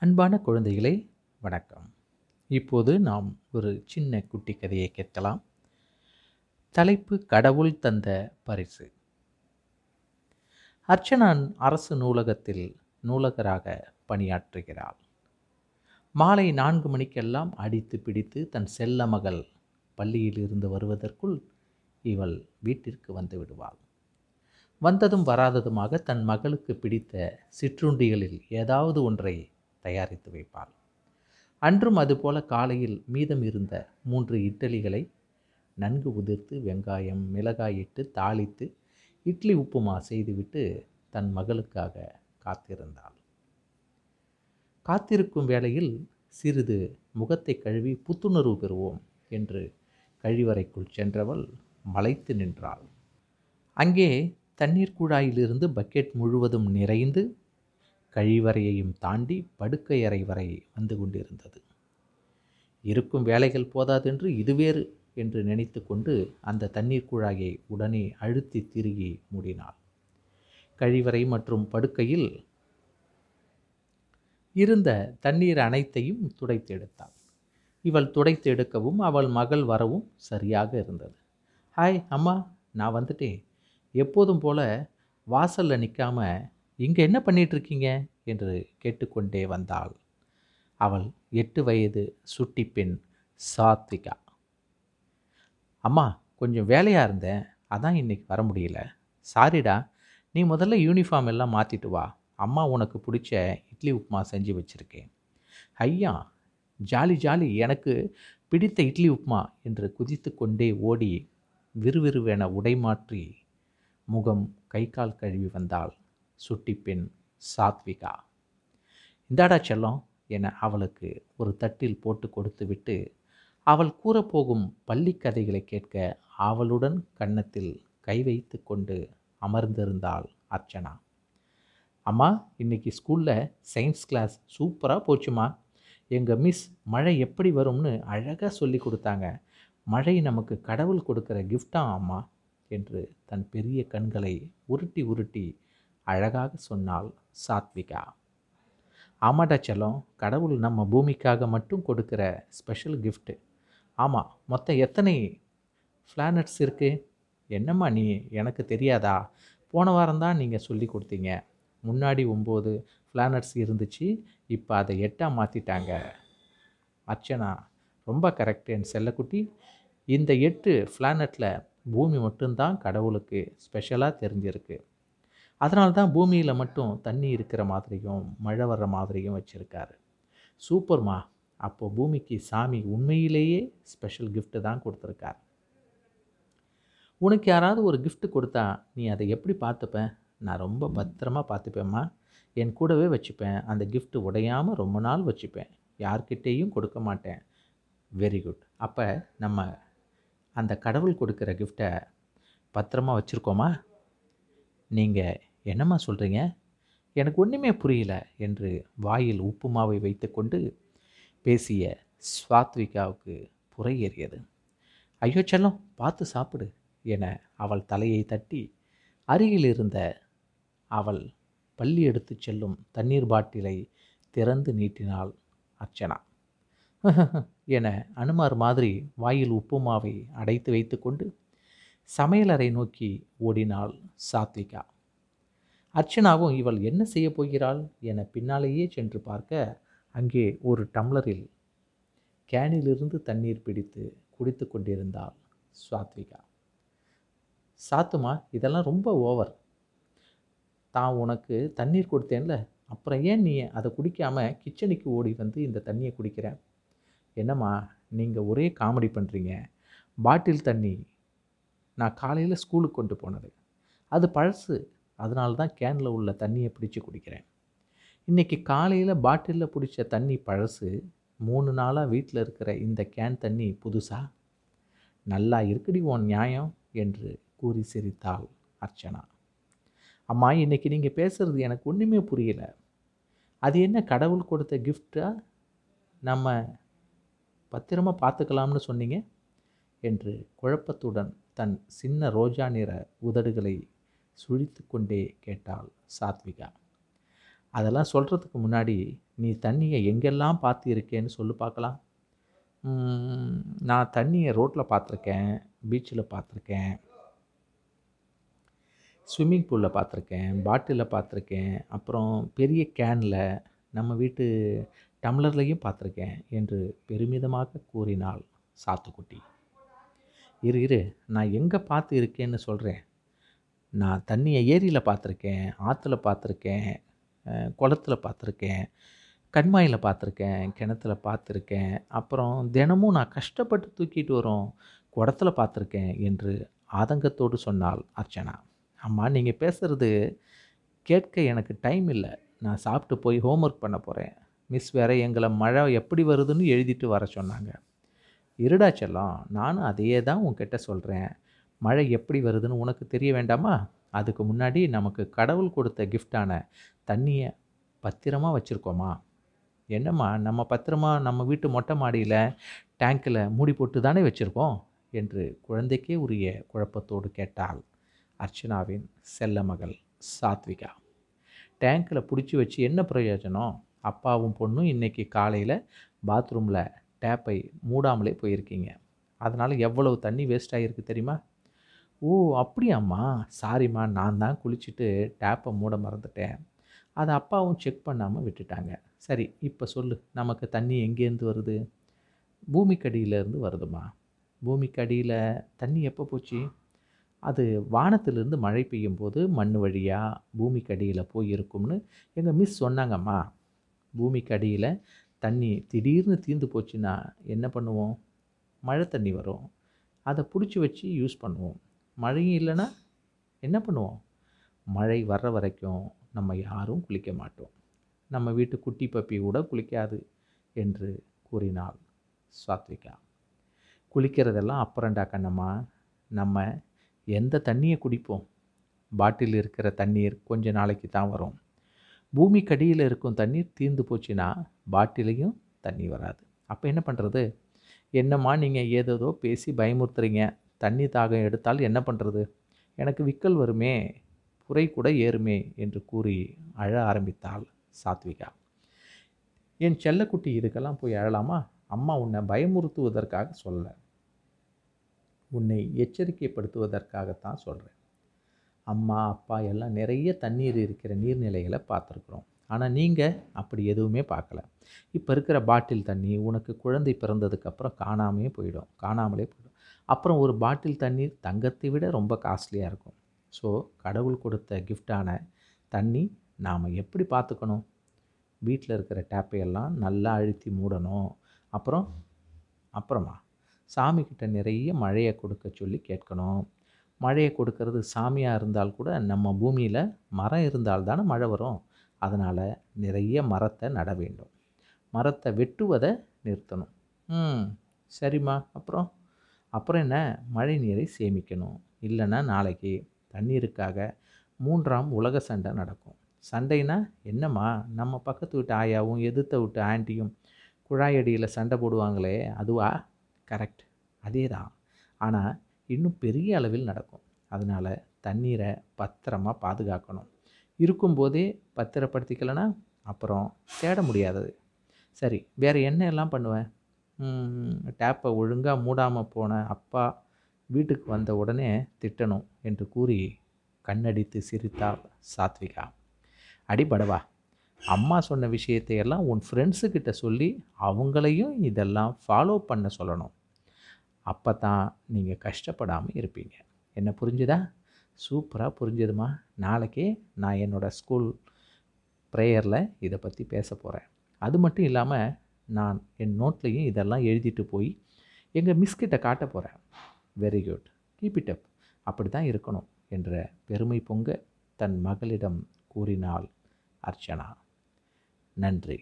அன்பான குழந்தைகளே வணக்கம். இப்போது நாம் ஒரு சின்ன குட்டி கதையை கேட்கலாம். தலைப்பு கடவுள் தந்த பரிசு. அர்ச்சனான் அரசு நூலகத்தில் நூலகராக பணியாற்றுகிறாள். மாலை நான்கு மணிக்கெல்லாம் அடித்து பிடித்து தன் செல்ல மகள் பள்ளியில் இருந்து வருவதற்குள் இவள் வீட்டிற்கு வந்து விடுவாள். வந்ததும் வராததுமாக தன் மகளுக்கு பிடித்த சிற்றுண்டிகளில் ஏதாவது ஒன்றை தயாரித்து வைப்பாள் அன்றும் அதுபோல காலையில் மீதம் இருந்த மூன்று இட்லிகளை நன்கு உதிர்த்து வெங்காயம் மிளகாய் இட்டு தாளித்து இட்லி உப்புமா செய்துவிட்டு தன் மகளுக்காக காத்திருந்தாள். காத்திருக்கும் வேளையில் சிறிது முகத்தை கழுவி புத்துணர்வு பெறுவோம் என்று கழிவறைக்குள் சென்றவள் மலைத்து நின்றாள். அங்கே தண்ணீர் குழாயிலிருந்து பக்கெட் முழுவதும் நிறைந்து கழிவறையையும் தாண்டி படுக்கையறை வரை வந்து கொண்டிருந்தது. இருக்கும் வேலைகள் போதாதென்று இதுவேறு என்று நினைத்து கொண்டு அந்த தண்ணீர் குழாயை உடனே அழுத்தி திருகி மூடினாள். கழிவறை மற்றும் படுக்கையில் இருந்த தண்ணீர் அனைத்தையும் துடைத்து எடுத்தாள். இவள் துடைத்து எடுக்கவும் அவள் மகள் வரவும் சரியாக இருந்தது. ஹாய் அம்மா நான் வந்துட்டேன். எப்போதும் போல வாசலில் நிற்காம இங்கே என்ன பண்ணிகிட்ருக்கீங்க என்று கேட்டுக்கொண்டே வந்தாள். அவள் எட்டு வயது சுட்டி பெண் சாத்விகா. அம்மா கொஞ்சம் வேலையாக இருந்தேன். அதான் இன்னைக்கு வர முடியல. சாரிடா நீ முதல்ல யூனிஃபார்ம் எல்லாம் மாற்றிட்டு வா. அம்மா உனக்கு பிடிச்ச இட்லி உப்புமா செஞ்சு வச்சுருக்கேன். ஐயா ஜாலி ஜாலி. எனக்கு பிடித்த இட்லி உப்புமா. என்று குதித்து கொண்டே ஓடி விறுவிறுவென உடை மாற்றி முகம் கை கால் கழுவி வந்தாள் சுட்டி பெண் சாத்விகா. இந்தாடா செல்லம் என அவளுக்கு ஒரு தட்டில் போட்டு கொடுத்துவிட்டு அவள் கூறப்போகும் பள்ளி கதைகளை கேட்க அவளுடன் கன்னத்தில் கை வைத்து கொண்டு அமர்ந்திருந்தாள் அர்ச்சனா. அம்மா இன்னைக்கு ஸ்கூலில் சயின்ஸ் கிளாஸ் சூப்பராக போச்சுமா? எங்கள் மிஸ் மழை எப்படி வரும்னு அழகாக சொல்லி கொடுத்தாங்க. மழை நமக்கு கடவுள் கொடுக்குற கிஃப்டா அம்மா? என்று தன் பெரிய கண்களை உருட்டி உருட்டி அழகாக சொன்னாள் சாத்விகா. ஆமாடா செல்லம் கடவுள் நம்ம பூமிக்காக மட்டும் கொடுக்குற ஸ்பெஷல் கிஃப்ட்டு ஆமாம் மொத்தம் எத்தனை பிளானட்ஸ் இருக்குது என்னம்மா நீ எனக்கு தெரியாதா? போன வாரம் தான் நீங்கள் சொல்லி கொடுத்தீங்க. முன்னாடி ஒம்பது பிளானட்ஸ் இருந்துச்சு இப்போ அதை எட்டாக மாற்றிட்டாங்க அர்ச்சனா ரொம்ப கரெக்டு என் செல்லக்குட்டி. இந்த எட்டு பிளானட்டில் பூமி மட்டும்தான் கடவுளுக்கு ஸ்பெஷலாக தெரிஞ்சிருக்கு. அதனால தான் பூமியில் மட்டும் தண்ணி இருக்கிற மாதிரியும் மழை வர்ற மாதிரியும் வச்சுருக்காரு. சூப்பர்மா அப்போது பூமிக்கு சாமி உண்மையிலேயே ஸ்பெஷல் கிஃப்ட்டு தான் கொடுத்துருக்கார். உனக்கு யாராவது ஒரு கிஃப்ட்டு கொடுத்தா நீ அதை எப்படி பார்த்துப்பேன் நான் ரொம்ப பத்திரமா பார்த்துப்பேம்மா என் கூடவே வச்சுப்பேன். அந்த கிஃப்ட்டு உடையாமல் ரொம்ப நாள் வச்சுப்பேன். யார்கிட்டேயும் கொடுக்க மாட்டேன். வெரி குட் அப்போ நம்ம அந்த கடவுள் கொடுக்குற கிஃப்டை பத்திரமா வச்சுருக்கோமா? நீங்கள் என்னம்மா சொல்கிறீங்க எனக்கு ஒன்றுமே புரியல என்று வாயில் உப்புமாவை வைத்துக்கொண்டு பேசிய ஸ்வாத்விகாவுக்கு புரை ஏறியது ஐயோ செல்லம் பார்த்து சாப்பிடு என அவள் தலையை தட்டி அருகில் இருந்த அவள் பள்ளி எடுத்துச் செல்லும் தண்ணீர் பாட்டிலை திறந்து நீட்டினாள் அர்ச்சனா. என அனுமார் மாதிரி வாயில் உப்புமாவை அடைத்து வைத்துக்கொண்டு சமையலறை நோக்கி ஓடினாள் சாத்விகா. அர்ச்சனாவும் இவள் என்ன செய்ய போகிறாள் என பின்னாலேயே சென்று பார்க்க அங்கே ஒரு டம்ளரில் கேனிலிருந்து தண்ணீர் பிடித்து குடித்து கொண்டிருந்தாள் சாத்விகா சாத்துமா இதெல்லாம் ரொம்ப ஓவர். தான் உனக்கு தண்ணீர் கொடுத்தேன்ல அப்புறம் ஏன் நீ அதை குடிக்காமல் கிச்சனுக்கு ஓடி வந்து இந்த தண்ணியை குடிக்கிற? என்னம்மா நீங்கள் ஒரே காமெடி பண்ணுறீங்க பாட்டில் தண்ணி நான் காலையில் ஸ்கூலுக்கு கொண்டு போனது. அது பழசு. அதனால தான் கேனில் உள்ள தண்ணியை பிடிச்சி குடிக்கிறேன். இன்றைக்கி காலையில் பாட்டிலில் பிடிச்ச தண்ணி பழசு மூணு நாளாக வீட்டில் இருக்கிற இந்த கேன் தண்ணி புதுசா? நல்லா இருக்குடி உன் நியாயம் என்று கூறி சிரித்தாள் அர்ச்சனா. அம்மா இன்றைக்கி நீங்கள் பேசுகிறது எனக்கு ஒன்றுமே புரியல. அது என்ன கடவுள் கொடுத்த கிஃப்டாக நம்ம பத்திரமா பார்த்துக்கலாம்னு சொன்னீங்க? என்று குழப்பத்துடன் தன் சின்ன ரோஜா நிற உதடுகளை சுழித்து கொண்டே கேட்டாள் சாத்விகா. அதெல்லாம் சொல்கிறதுக்கு முன்னாடி நீ தண்ணியை எங்கெல்லாம் பார்த்து இருக்கேன்னு சொல்லு பார்க்கலாம். நான் தண்ணியை ரோட்டில் பார்த்துருக்கேன் பீச்சில் பார்த்துருக்கேன் ஸ்விம்மிங் பூலில் பார்த்துருக்கேன் பாட்டிலில் பார்த்துருக்கேன் அப்புறம் பெரிய கேனில் நம்ம வீட்டு டம்ளர்லையும் பார்த்துருக்கேன் என்று பெருமிதமாக கூறினாள் சாத்துக்குட்டி. இரு இரு நான் எங்கே பார்த்து இருக்கேன்னு சொல்கிறேன் நான் தண்ணியை ஏரியில் பார்த்துருக்கேன் ஆற்றுல பார்த்துருக்கேன் குளத்துல பார்த்துருக்கேன் கண்மாயில் பார்த்துருக்கேன் கிணத்துல பார்த்துருக்கேன். அப்புறம் தினமும் நான் கஷ்டப்பட்டு தூக்கிட்டு வரோம் குடத்துல பார்த்துருக்கேன் என்று ஆதங்கத்தோடு சொன்னாள் அர்ச்சனா. அம்மா நீங்கள் பேசுகிறது கேட்க எனக்கு டைம் இல்லை. நான் சாப்பிட்டு போய் ஹோம்ஒர்க் பண்ண போகிறேன் மிஸ் வேற எங்களை மழை எப்படி வருதுன்னு எழுதிட்டு வர சொன்னாங்க. இருடா செல்லம் நானும் அதையே தான் உன்கிட்ட சொல்கிறேன் மழை எப்படி வருதுன்னு உனக்கு தெரிய வேண்டாமா? அதுக்கு முன்னாடி நமக்கு கடவுள் கொடுத்த கிஃப்டான தண்ணியை பத்திரமாக வச்சுருக்கோமா? என்னம்மா நம்ம பத்திரமா நம்ம வீட்டு மொட்டை மாடியில் டேங்க்கில் மூடி போட்டு தானே வச்சுருக்கோம்? என்று குழந்தைக்கே உரிய குழப்பத்தோடு கேட்டாள் அர்ச்சனாவின் செல்ல மகள் சாத்விகா. டேங்க்கில் பிடிச்சி வச்சு என்ன பிரயோஜனம்? அப்பாவும் பொண்ணும் இன்றைக்கி காலையில் பாத்ரூமில் டேப்பை மூடாமலே போயிருக்கீங்க. அதனால் எவ்வளவு தண்ணி வேஸ்ட் ஆகிருக்கு தெரியுமா? ஓ அப்படியாம்மா. சாரிம்மா நான் தான் குளிச்சுட்டு டேப்பை மூட மறந்துட்டேன். அதை அப்பாவும் செக் பண்ணாமல் விட்டுட்டாங்க. சரி இப்போ சொல்லு நமக்கு தண்ணி எங்கேருந்து வருது? பூமிக்கடியிலேருந்து வருதுமா பூமிக்கடியில் தண்ணி எப்போ போச்சு? அது வானத்திலிருந்து மழை பெய்யும் போது மண் வழியாக பூமிக்கடியில் போய் இருக்கும்னு எங்கள் மிஸ் சொன்னாங்கம்மா. பூமிக்கடியில் தண்ணி திடீர்னு தீர்ந்து போச்சுன்னா என்ன பண்ணுவோம்? மழை தண்ணி வரும். அதை பிடிச்சி வச்சு யூஸ் பண்ணுவோம். மழையும் இல்லைன்னா என்ன பண்ணுவோம்? மழை வர்ற வரைக்கும் நம்ம யாரும் குளிக்க மாட்டோம். நம்ம வீட்டு குட்டி பப்பி கூட குளிக்காது என்று கூறினாள் சாத்விகா. குளிக்கிறதெல்லாம் அப்புறம்டா கண்ணம்மா. நம்ம எந்த தண்ணியை குடிப்போம்? பாட்டில் இருக்கிற தண்ணீர் கொஞ்ச நாளைக்கு தான் வரும். பூமிக்கடியில் இருக்கும் தண்ணீர் தீர்ந்து போச்சுன்னா பாட்டிலையும் தண்ணி வராது. அப்போ என்ன பண்ணுறது என்னம்மா நீங்கள் ஏதேதோ பேசி பயமுறுத்துறீங்க. தண்ணி தாகம் எடுத்தால் என்ன பண்ணுறது எனக்கு விக்கல் வருமே புரை கூட ஏறுமே என்று கூறி அழ ஆரம்பித்தாள் சாத்விகா. என் செல்லக்குட்டி இதுக்கெல்லாம் போய் அழலாமா? அம்மா உன்னை பயமுறுத்துவதற்காக சொல்ல உன்னை எச்சரிக்கைப்படுத்துவதற்காகத்தான் சொல்கிறேன் அம்மா அப்பா எல்லாம் நிறைய தண்ணீர் இருக்கிற நீர்நிலைகளை பார்த்துருக்குறோம். ஆனால் நீங்கள் அப்படி எதுவுமே பார்க்கல. இப்போ இருக்கிற பாட்டில் தண்ணி உனக்கு குழந்தை பிறந்ததுக்கப்புறம் காணாமே போயிடும். காணாமலே போயிடும். அப்புறம் ஒரு பாட்டில் தண்ணீர் தங்கத்தை விட ரொம்ப காஸ்ட்லியாக இருக்கும். ஸோ கடவுள் கொடுத்த கிஃப்டான தண்ணி நாம் எப்படி பார்த்துக்கணும் வீட்டில் இருக்கிற டேப்பையெல்லாம் நல்லா அழுத்தி மூடணும். அப்புறம் அப்புறமா சாமிக்கிட்ட நிறைய மழையை கொடுக்க சொல்லி கேட்கணும். மழையை கொடுக்கறது சாமியாக இருந்தால் கூட நம்ம பூமியில் மரம் இருந்தால் தானே மழை வரும். அதனால் நிறைய மரத்தை நட வேண்டும். மரத்தை வெட்டுவதை நிறுத்தணும். ம் சரிம்மா. அப்புறம்? அப்புறம் என்ன? மழை நீரை சேமிக்கணும். இல்லைன்னா நாளைக்கு தண்ணீருக்காக மூன்றாம் உலக சண்டை நடக்கும். சண்டைனா என்னம்மா? நம்ம பக்கத்து வீட்டு ஆயாவும் எதிர்த்த விட்டு ஆண்டியும் குழாயடியில் சண்டை போடுவாங்களே அதுவா? கரெக்ட். அதே தான் ஆனால் இன்னும் பெரிய அளவில் நடக்கும். அதனால் தண்ணீரை பத்திரமா பாதுகாக்கணும். இருக்கும்போதே பத்திரப்படுத்திக்கலைன்னா அப்புறம் தேட முடியாதது. சரி வேறு என்ன எல்லாம் பண்ணுவேன் டேப்பை ஒழுங்காக மூடாமல் போன அப்பா வீட்டுக்கு வந்த உடனே திட்டணும் என்று கூறி கண்ணடித்து சிரித்தாள் சாத்விகா. அடிபடவா அம்மா சொன்ன விஷயத்தையெல்லாம் உன் ஃப்ரெண்ட்ஸுக்கிட்ட சொல்லி அவங்களையும் இதெல்லாம் ஃபாலோ பண்ண சொல்லணும். அப்போ தான் நீங்கள் கஷ்டப்படாமல் இருப்பீங்க. என்ன புரிஞ்சுதா? சூப்பராக புரிஞ்சுதுமா. நாளைக்கே நான் என்னோடய ஸ்கூல் ப்ரேயரில் இதை பற்றி பேச போகிறேன் அது மட்டும் இல்லாமல் நான் என் நோட்லேயும் இதெல்லாம் எழுதிட்டு போய் எங்கள் மிஸ்கிட்ட காட்ட போகிறேன் very good keep it up அப்படி தான் இருக்கணும் என்ற பெருமை பொங்க தன் மகளிடம் கூறினாள் அர்ச்சனா. நன்றி.